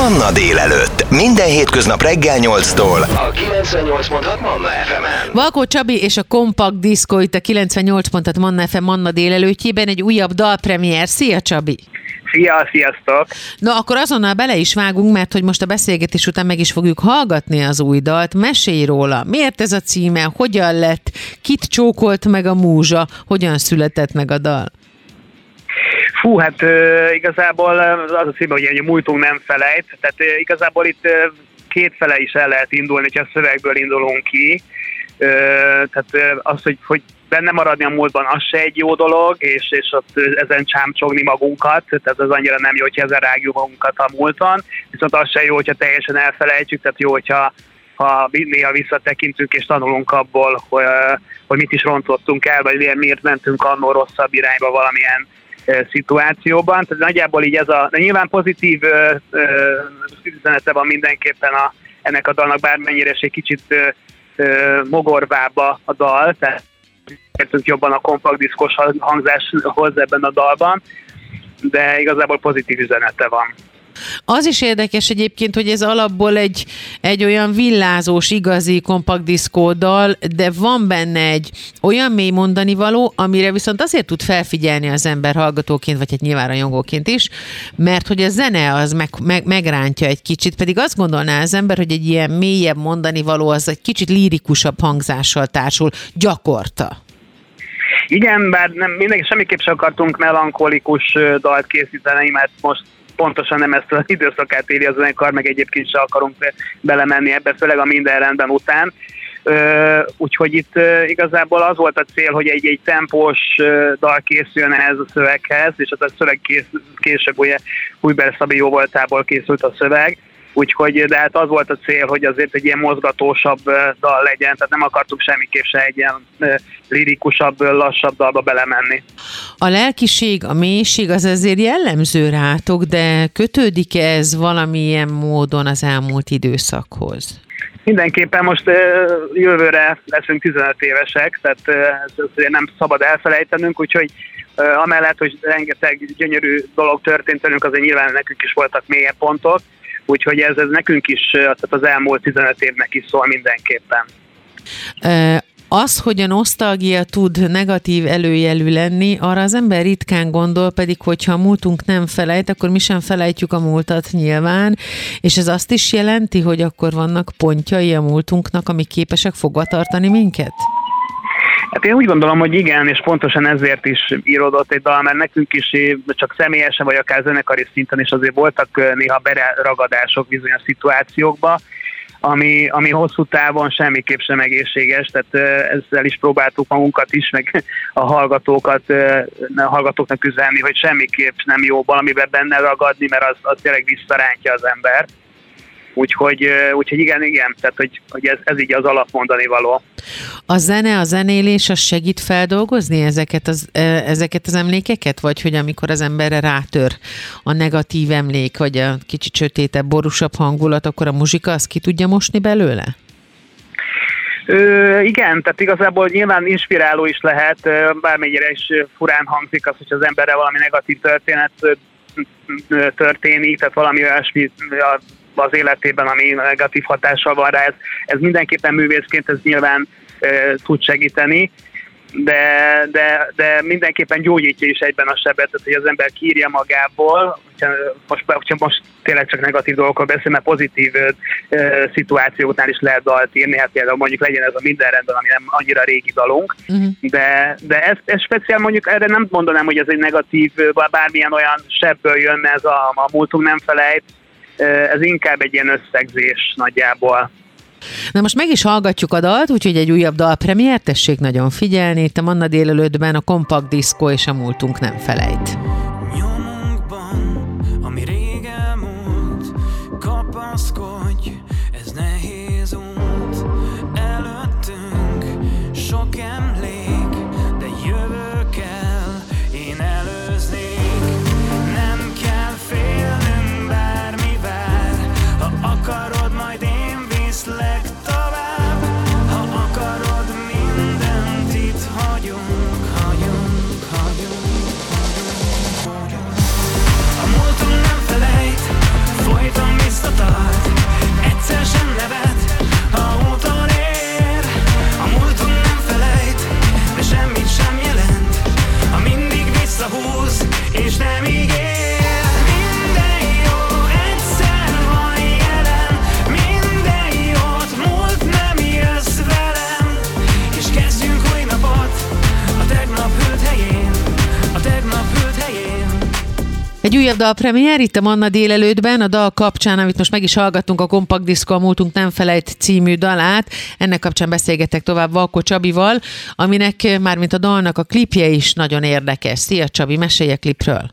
Manna délelőtt. Minden hétköznap reggel 8-tól. A 98.6 Manna FM-en. Valkó Csabi és a Kompakt Diszkó itt a 98.6 Manna FM Manna délelőttjében egy újabb dalpremier. Szia Csabi! Szia, sziasztok! Na akkor azonnal bele is vágunk, mert hogy most a beszélgetés után meg is fogjuk hallgatni az új dalt. Mesélj róla, miért ez a címe, hogyan lett, kit csókolt meg a múzsa, hogyan született meg a dal? Fú, hát igazából az a címe, hogy a múltunk nem felejt, tehát igazából itt két fele is el lehet indulni, hogyha a szövegből indulunk ki. Tehát az, hogy, hogy benne maradni a múltban, az se egy jó dolog, és, és ott ezen csámcsogni magunkat, tehát az annyira nem jó, hogyha ezen rágjuk magunkat a múlton, viszont az se jó, hogyha teljesen elfelejtjük, tehát jó, hogyha ha néha visszatekintünk és tanulunk abból, hogy, hogy mit is rontottunk el, vagy miért mentünk annól rosszabb irányba valamilyen szituációban. Tehát nagyjából így ez a, de nyilván pozitív üzenete van mindenképpen a, ennek a dalnak, bármennyire egy kicsit ö, ö, mogorvába a dal, tehát értünk jobban a kompakt diszkos hangzáshoz ebben a dalban, de igazából pozitív üzenete van. Az is érdekes egyébként, hogy ez alapból egy, egy olyan villázós, igazi kompakt diszkódal, de van benne egy olyan mély mondani való, amire viszont azért tud felfigyelni az ember hallgatóként, vagy hát nyilván rajongóként is, mert hogy a zene az meg, meg, megrántja egy kicsit, pedig azt gondolná az ember, hogy egy ilyen mélyebb mondani való az egy kicsit lírikusabb hangzással társul gyakorta. Igen, bár nem, mindenki semmiképp sem akartunk melankolikus dalt készíteni, mert most pontosan nem ezt az időszakát éli a zenekar, meg egyébként sem akarunk belemenni ebbe, főleg a minden rendben után. úgyhogy itt igazából az volt a cél, hogy egy, egy tempós dal készüljön ehhez a szöveghez, és az a szöveg kész, később ugye Hújber Szabi jó voltából készült a szöveg, Úgyhogy, de hát az volt a cél, hogy azért egy ilyen mozgatósabb dal legyen, tehát nem akartuk semmiképp se egy ilyen lirikusabb, lassabb dalba belemenni. A lelkiség, a mélység az azért jellemző rátok, de kötődik ez valamilyen módon az elmúlt időszakhoz? Mindenképpen most jövőre leszünk 15 évesek, tehát ezt nem szabad elfelejtenünk, úgyhogy amellett, hogy rengeteg gyönyörű dolog történt velünk, azért nyilván nekünk is voltak mélyebb pontok, Úgyhogy ez, ez nekünk is, tehát az elmúlt 15 évnek is szól mindenképpen. Az, hogy a nosztalgia tud negatív előjelű lenni, arra az ember ritkán gondol, pedig hogyha a múltunk nem felejt, akkor mi sem felejtjük a múltat nyilván, és ez azt is jelenti, hogy akkor vannak pontjai a múltunknak, amik képesek fogva tartani minket? Hát én úgy gondolom, hogy igen, és pontosan ezért is íródott egy dal, mert nekünk is csak személyesen, vagy akár zenekari szinten is azért voltak néha bereragadások bizonyos szituációkba, ami, ami hosszú távon semmiképp sem egészséges, tehát ezzel is próbáltuk magunkat is, meg a hallgatókat, a hallgatóknak üzenni, hogy semmiképp nem jó valamiben benne ragadni, mert az, az tényleg visszarántja az embert. Úgyhogy, úgyhogy igen, igen, tehát hogy, hogy ez, ez így az alapmondani való. A zene, a zenélés, az segít feldolgozni ezeket az, ezeket az emlékeket? Vagy hogy amikor az emberre rátör a negatív emlék, vagy a kicsit sötétebb, borúsabb hangulat, akkor a muzsika azt ki tudja mosni belőle? Ö, igen, tehát igazából nyilván inspiráló is lehet, bármennyire is furán hangzik az, hogy az emberre valami negatív történet történik, tehát valami olyasmi az életében, ami negatív hatással van rá, ez, ez mindenképpen művészként ez nyilván e, tud segíteni, de, de, de mindenképpen gyógyítja is egyben a sebet, tehát hogy az ember kírja magából, hogyha most, hogyha most tényleg csak negatív dolgokról beszél, mert pozitív e, szituációknál is lehet dalt írni, hát például mondjuk legyen ez a minden rendben, ami nem annyira régi dalunk, uh-huh. de, de ez, ez speciál mondjuk erre nem mondanám, hogy ez egy negatív, bármilyen olyan sebből jön, ez a, a múltunk nem felejt, ez inkább egy ilyen összegzés nagyjából. Na most meg is hallgatjuk a dalt, úgyhogy egy újabb dalpremiér, tessék nagyon figyelni. Itt a Manna délelőttben a kompakt diszkó és a múltunk nem felejt. Egy újabb dalpremiér itt a Manna délelőttben, a dal kapcsán, amit most meg is hallgattunk, a Kompakt Diszko, a Múltunk nem felejt című dalát. Ennek kapcsán beszélgetek tovább Valko Csabival, aminek mármint a dalnak a klipje is nagyon érdekes. Szia Csabi, mesélj a klipről.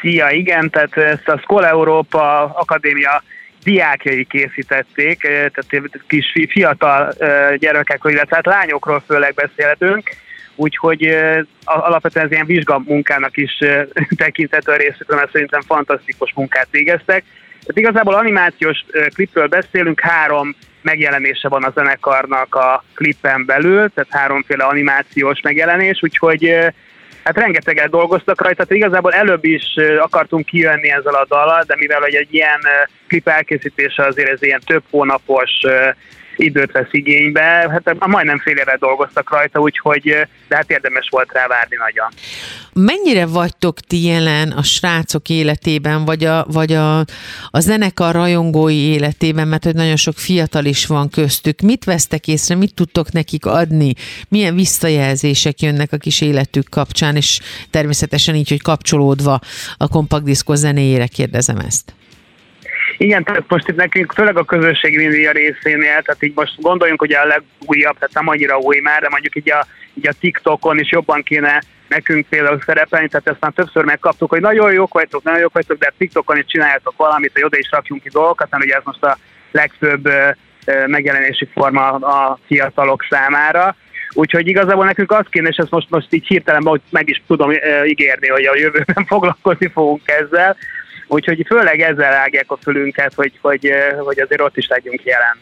Szia, igen, tehát ezt a Skola Európa Akadémia diákjai készítették, tehát kis fiatal gyerekekről, illetve hát lányokról főleg beszélhetünk, úgyhogy alapvetően ez ilyen vizsgamunkának is tekinthető a részükről, mert szerintem fantasztikus munkát végeztek. Tehát igazából animációs klipről beszélünk, három megjelenése van a zenekarnak a klippen belül, tehát háromféle animációs megjelenés, úgyhogy hát rengeteget dolgoztak rajta, tehát igazából előbb is akartunk kijönni ezzel a dallal, de mivel hogy egy ilyen klip elkészítése azért ez ilyen több hónapos időt vesz igénybe, hát majdnem fél éve dolgoztak rajta, úgyhogy de hát érdemes volt rá várni nagyon. Mennyire vagytok ti jelen a srácok életében, vagy a, vagy a, a zenekar rajongói életében, mert hogy nagyon sok fiatal is van köztük. Mit vesztek észre, mit tudtok nekik adni? Milyen visszajelzések jönnek a kis életük kapcsán, és természetesen így, hogy kapcsolódva a kompaktdiszkó zenéjére kérdezem ezt. Igen, tehát most itt nekünk főleg a közösségi média részénél, tehát így most gondoljunk, hogy a legújabb, tehát nem annyira új már, de mondjuk így a, így a TikTokon is jobban kéne nekünk például szerepelni, tehát ezt már többször megkaptuk, hogy nagyon jók vagytok, nagyon jók vagytok, de TikTokon is csináljátok valamit, hogy oda is rakjunk ki dolgokat, mert ugye ez most a legfőbb megjelenési forma a fiatalok számára. Úgyhogy igazából nekünk az kéne, és ezt most, most így hirtelen meg is tudom ígérni, hogy a jövőben foglalkozni fogunk ezzel, Úgyhogy főleg ezzel ágják a fülünket, hogy, hogy, hogy azért ott is legyünk jelen.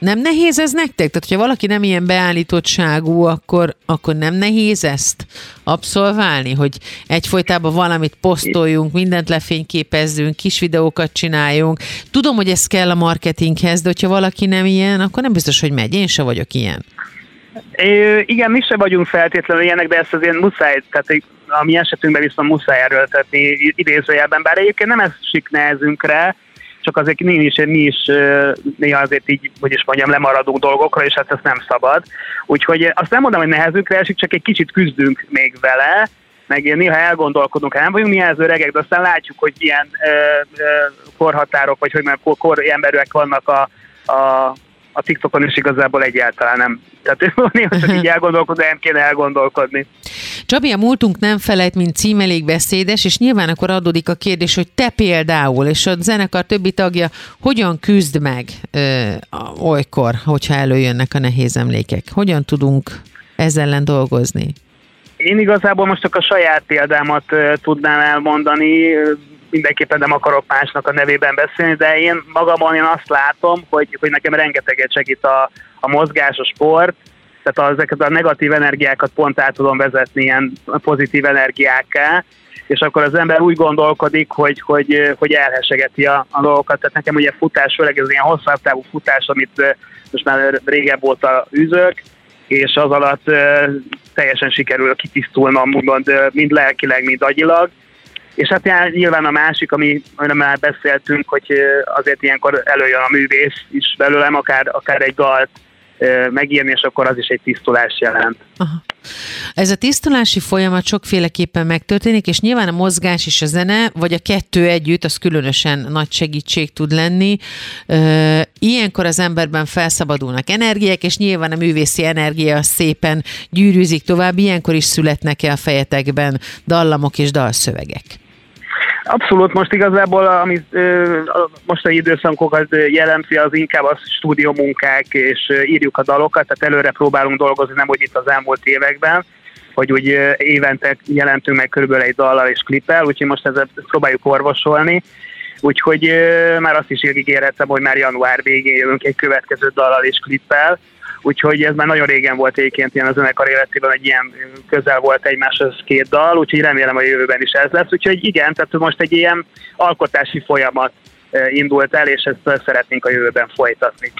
Nem nehéz ez nektek? Tehát, hogyha valaki nem ilyen beállítottságú, akkor, akkor nem nehéz ezt abszolválni, hogy egyfolytában valamit posztoljunk, mindent lefényképezzünk, kis videókat csináljunk. Tudom, hogy ez kell a marketinghez, de hogyha valaki nem ilyen, akkor nem biztos, hogy megy. Én se vagyok ilyen. É, igen, mi se vagyunk feltétlenül ilyenek, de ezt azért muszáj, tehát a mi esetünkben viszont muszáj erőltetni idézőjelben, bár egyébként nem esik nehezünkre, csak azért mi is, mi is néha azért így, hogy is mondjam, lemaradunk dolgokra, és hát ez nem szabad. Úgyhogy azt nem mondom, hogy nehezünkre esik, csak egy kicsit küzdünk még vele, meg néha elgondolkodunk, hát nem vagyunk mi az öregek, de aztán látjuk, hogy ilyen ö, ö, korhatárok, vagy hogy már kor, kor emberek vannak a, a a TikTokon is igazából egyáltalán nem. Tehát néha csak így elgondolkodni, nem kéne elgondolkodni. Csabi, a múltunk nem felejt, mint cím elég beszédes, és nyilván akkor adódik a kérdés, hogy te például, és a zenekar többi tagja hogyan küzd meg ö, olykor, hogyha előjönnek a nehéz emlékek? Hogyan tudunk ezzel ellen dolgozni? Én igazából most csak a saját példámat tudnám elmondani, mindenképpen nem akarok másnak a nevében beszélni, de én magamon én azt látom, hogy, hogy nekem rengeteget segít a, a mozgás, a sport, tehát ezeket a negatív energiákat pont át tudom vezetni ilyen pozitív energiákká, és akkor az ember úgy gondolkodik, hogy, hogy, hogy elhesegeti a, a dolgokat. Tehát nekem ugye futás, főleg ez ilyen hosszabb távú futás, amit most már régebb óta üzök, és az alatt teljesen sikerül kitisztulnom, úgymond mind lelkileg, mind agyilag, és hát nyilván a másik, ami, amiről már beszéltünk, hogy azért ilyenkor előjön a művész is belőlem, akár, akár egy dalt megírni, és akkor az is egy tisztulás jelent. Aha. Ez a tisztulási folyamat sokféleképpen megtörténik, és nyilván a mozgás és a zene, vagy a kettő együtt, az különösen nagy segítség tud lenni. Ilyenkor az emberben felszabadulnak energiák, és nyilván a művészi energia szépen gyűrűzik tovább. Ilyenkor is születnek-e a fejetekben dallamok és dalszövegek? Abszolút, most igazából most a időszakokat jelenti, az inkább a stúdió munkák, és írjuk a dalokat, tehát előre próbálunk dolgozni, nem úgy itt az elmúlt években, hogy úgy évente jelentünk meg körülbelül egy dallal és klippel, úgyhogy most ezt próbáljuk orvosolni. Úgyhogy már azt is ígérhetem, hogy már január végén jövünk egy következő dallal és klippel, úgyhogy ez már nagyon régen volt egyébként ilyen a zenekar életében, hogy ilyen közel volt egymáshoz két dal, úgyhogy remélem a jövőben is ez lesz. Úgyhogy igen, tehát most egy ilyen alkotási folyamat indult el, és ezt szeretnénk a jövőben folytatni.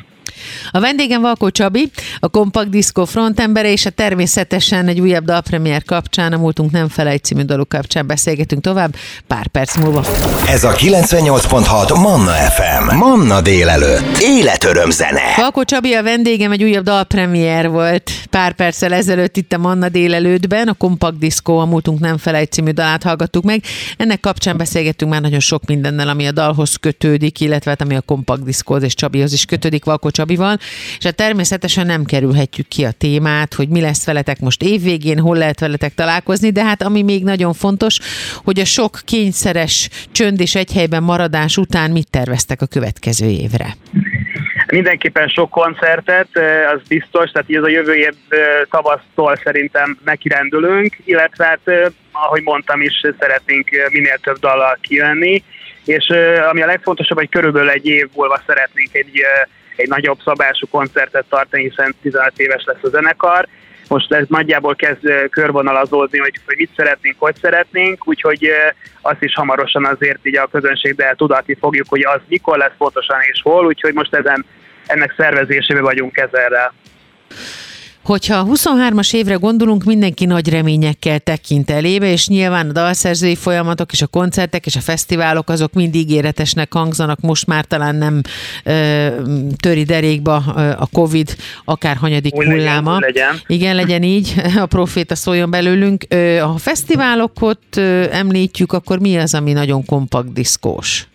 A vendégem Valkó Csabi, a Kompakt Disco frontembere, és a természetesen egy újabb dalpremiér kapcsán, a Múltunk nem felejt című daluk kapcsán beszélgetünk tovább pár perc múlva. Ez a 98.6 Manna FM. Manna délelőtt. Életöröm zene. Valkó Csabi a vendégem egy újabb dalpremiér volt pár perccel ezelőtt itt a Manna délelőttben, a Kompakt Disco, a Múltunk nem felejt című dalát hallgattuk meg. Ennek kapcsán beszélgettünk már nagyon sok mindennel, ami a dalhoz kötődik, illetve hát ami a Kompakt Diszkóhoz és Csabihoz is kötődik Valkó Csabival, és hát természetesen nem kerülhetjük ki a témát, hogy mi lesz veletek most évvégén, hol lehet veletek találkozni, de hát ami még nagyon fontos, hogy a sok kényszeres csönd és egy helyben maradás után mit terveztek a következő évre? Mindenképpen sok koncertet, az biztos, tehát ez a jövő év tavasztól szerintem nekirendülünk, illetve hát, ahogy mondtam is, szeretnénk minél több dallal kijönni, és ami a legfontosabb, hogy körülbelül egy év múlva szeretnénk egy, egy nagyobb szabású koncertet tartani, hiszen 15 éves lesz a zenekar, most ez nagyjából kezd körvonalazódni, hogy, hogy mit szeretnénk, hogy szeretnénk, úgyhogy azt is hamarosan azért így a közönségbe tudatni fogjuk, hogy az mikor lesz pontosan és hol, úgyhogy most ezen ennek szervezésébe vagyunk ezerrel. Hogyha 23-as évre gondolunk, mindenki nagy reményekkel tekint elébe, és nyilván a dalszerzői folyamatok és a koncertek és a fesztiválok azok mind ígéretesnek hangzanak, most már talán nem ö, töri derékba a Covid akár hanyadik úgy hulláma. Legyen, legyen. Igen, legyen így, a proféta szóljon belőlünk. A fesztiválokat említjük, akkor mi az, ami nagyon kompakt diszkós?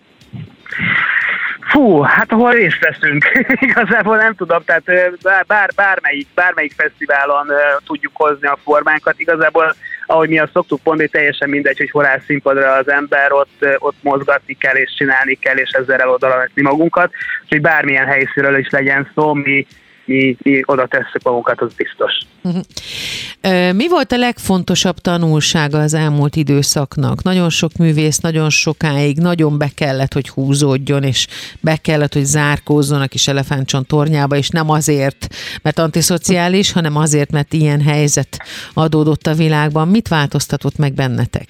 Fú, hát ahol részt veszünk. Igazából nem tudom, tehát bár, bármelyik, bármelyik fesztiválon tudjuk hozni a formánkat. Igazából, ahogy mi azt szoktuk mondani, teljesen mindegy, hogy hol áll színpadra az ember, ott, ott mozgatni kell és csinálni kell, és ezzel elodalatni magunkat. Úgyhogy bármilyen helyszínről is legyen szó, mi, mi, mi oda tesszük magunkat, az biztos. Mi volt a legfontosabb tanulsága az elmúlt időszaknak? Nagyon sok művész, nagyon sokáig, nagyon be kellett, hogy húzódjon, és be kellett, hogy zárkózzon a kis elefántcsont tornyába, és nem azért, mert antiszociális, hanem azért, mert ilyen helyzet adódott a világban. Mit változtatott meg bennetek?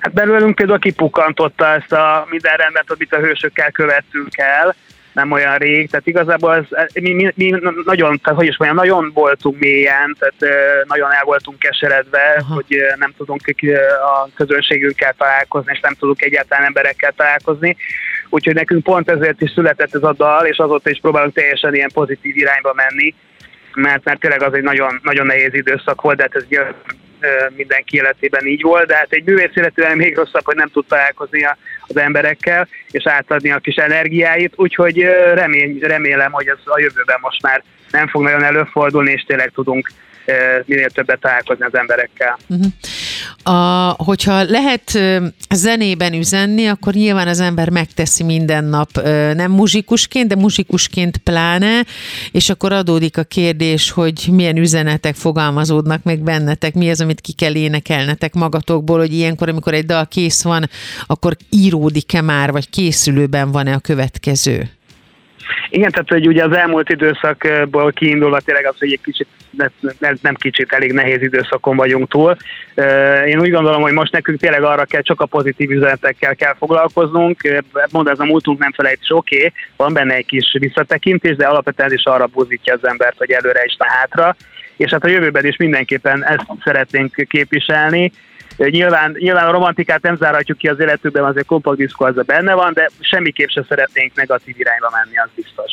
Hát belőlünk például kipukkantotta ezt a minden rendet, amit a hősökkel követtünk el, nem olyan rég, tehát igazából ez, mi, mi, mi nagyon, tehát hogy is mondjam, nagyon voltunk mélyen, tehát nagyon el voltunk keseredve, Aha. hogy nem tudunk a közönségünkkel találkozni, és nem tudunk egyáltalán emberekkel találkozni. Úgyhogy nekünk pont ezért is született ez a dal, és azóta is próbálunk teljesen ilyen pozitív irányba menni, mert, mert tényleg az egy nagyon, nagyon nehéz időszak volt, de hát ez mindenki életében így volt, de hát egy művész életében még rosszabb, hogy nem tud találkozni az emberekkel, és átadni a kis energiáit, úgyhogy remény, remélem, hogy ez a jövőben most már nem fog nagyon előfordulni, és tényleg tudunk minél többet találkozni az emberekkel. Uh-huh. A, hogyha lehet zenében üzenni, akkor nyilván az ember megteszi minden nap, nem muzsikusként, de muzsikusként pláne, és akkor adódik a kérdés, hogy milyen üzenetek fogalmazódnak meg bennetek, mi az, amit ki kell énekelnetek magatokból, hogy ilyenkor, amikor egy dal kész van, akkor íródik-e már, vagy készülőben van-e a következő? Igen, tehát hogy ugye az elmúlt időszakból kiindulva tényleg az, hogy egy kicsit, nem kicsit, elég nehéz időszakon vagyunk túl. Én úgy gondolom, hogy most nekünk tényleg arra kell, csak a pozitív üzenetekkel kell foglalkoznunk. Mondom, ez a múltunk nem felejt, és oké, okay, van benne egy kis visszatekintés, de alapvetően is arra buzítja az embert, hogy előre is hátra. És hát a jövőben is mindenképpen ezt szeretnénk képviselni Nyilván, nyilván a romantikát nem zárhatjuk ki az életükben, azért kompakt diszkó az benne van, de semmiképp sem szeretnénk negatív irányba menni, az biztos.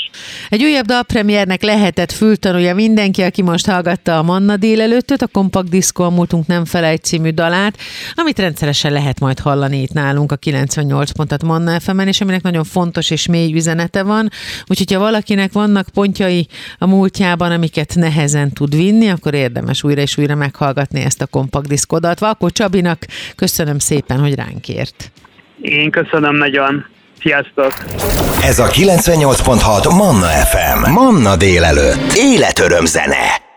Egy újabb dalpremiernek lehetett fültanulja mindenki, aki most hallgatta a Manna délelőttöt, a Kompakt Diszkó a Múltunk nem felejt című dalát, amit rendszeresen lehet majd hallani itt nálunk a 98 pontat Manna fm és aminek nagyon fontos és mély üzenete van. Úgyhogy ha valakinek vannak pontjai a múltjában, amiket nehezen tud vinni, akkor érdemes újra és újra meghallgatni ezt a Kompakt Diszkódalt. Valkó Csabinak köszönöm szépen, hogy ránk ért. Én köszönöm nagyon. Sziasztok! Ez a 98.6 Manna FM. Manna délelőtt. Életöröm zene.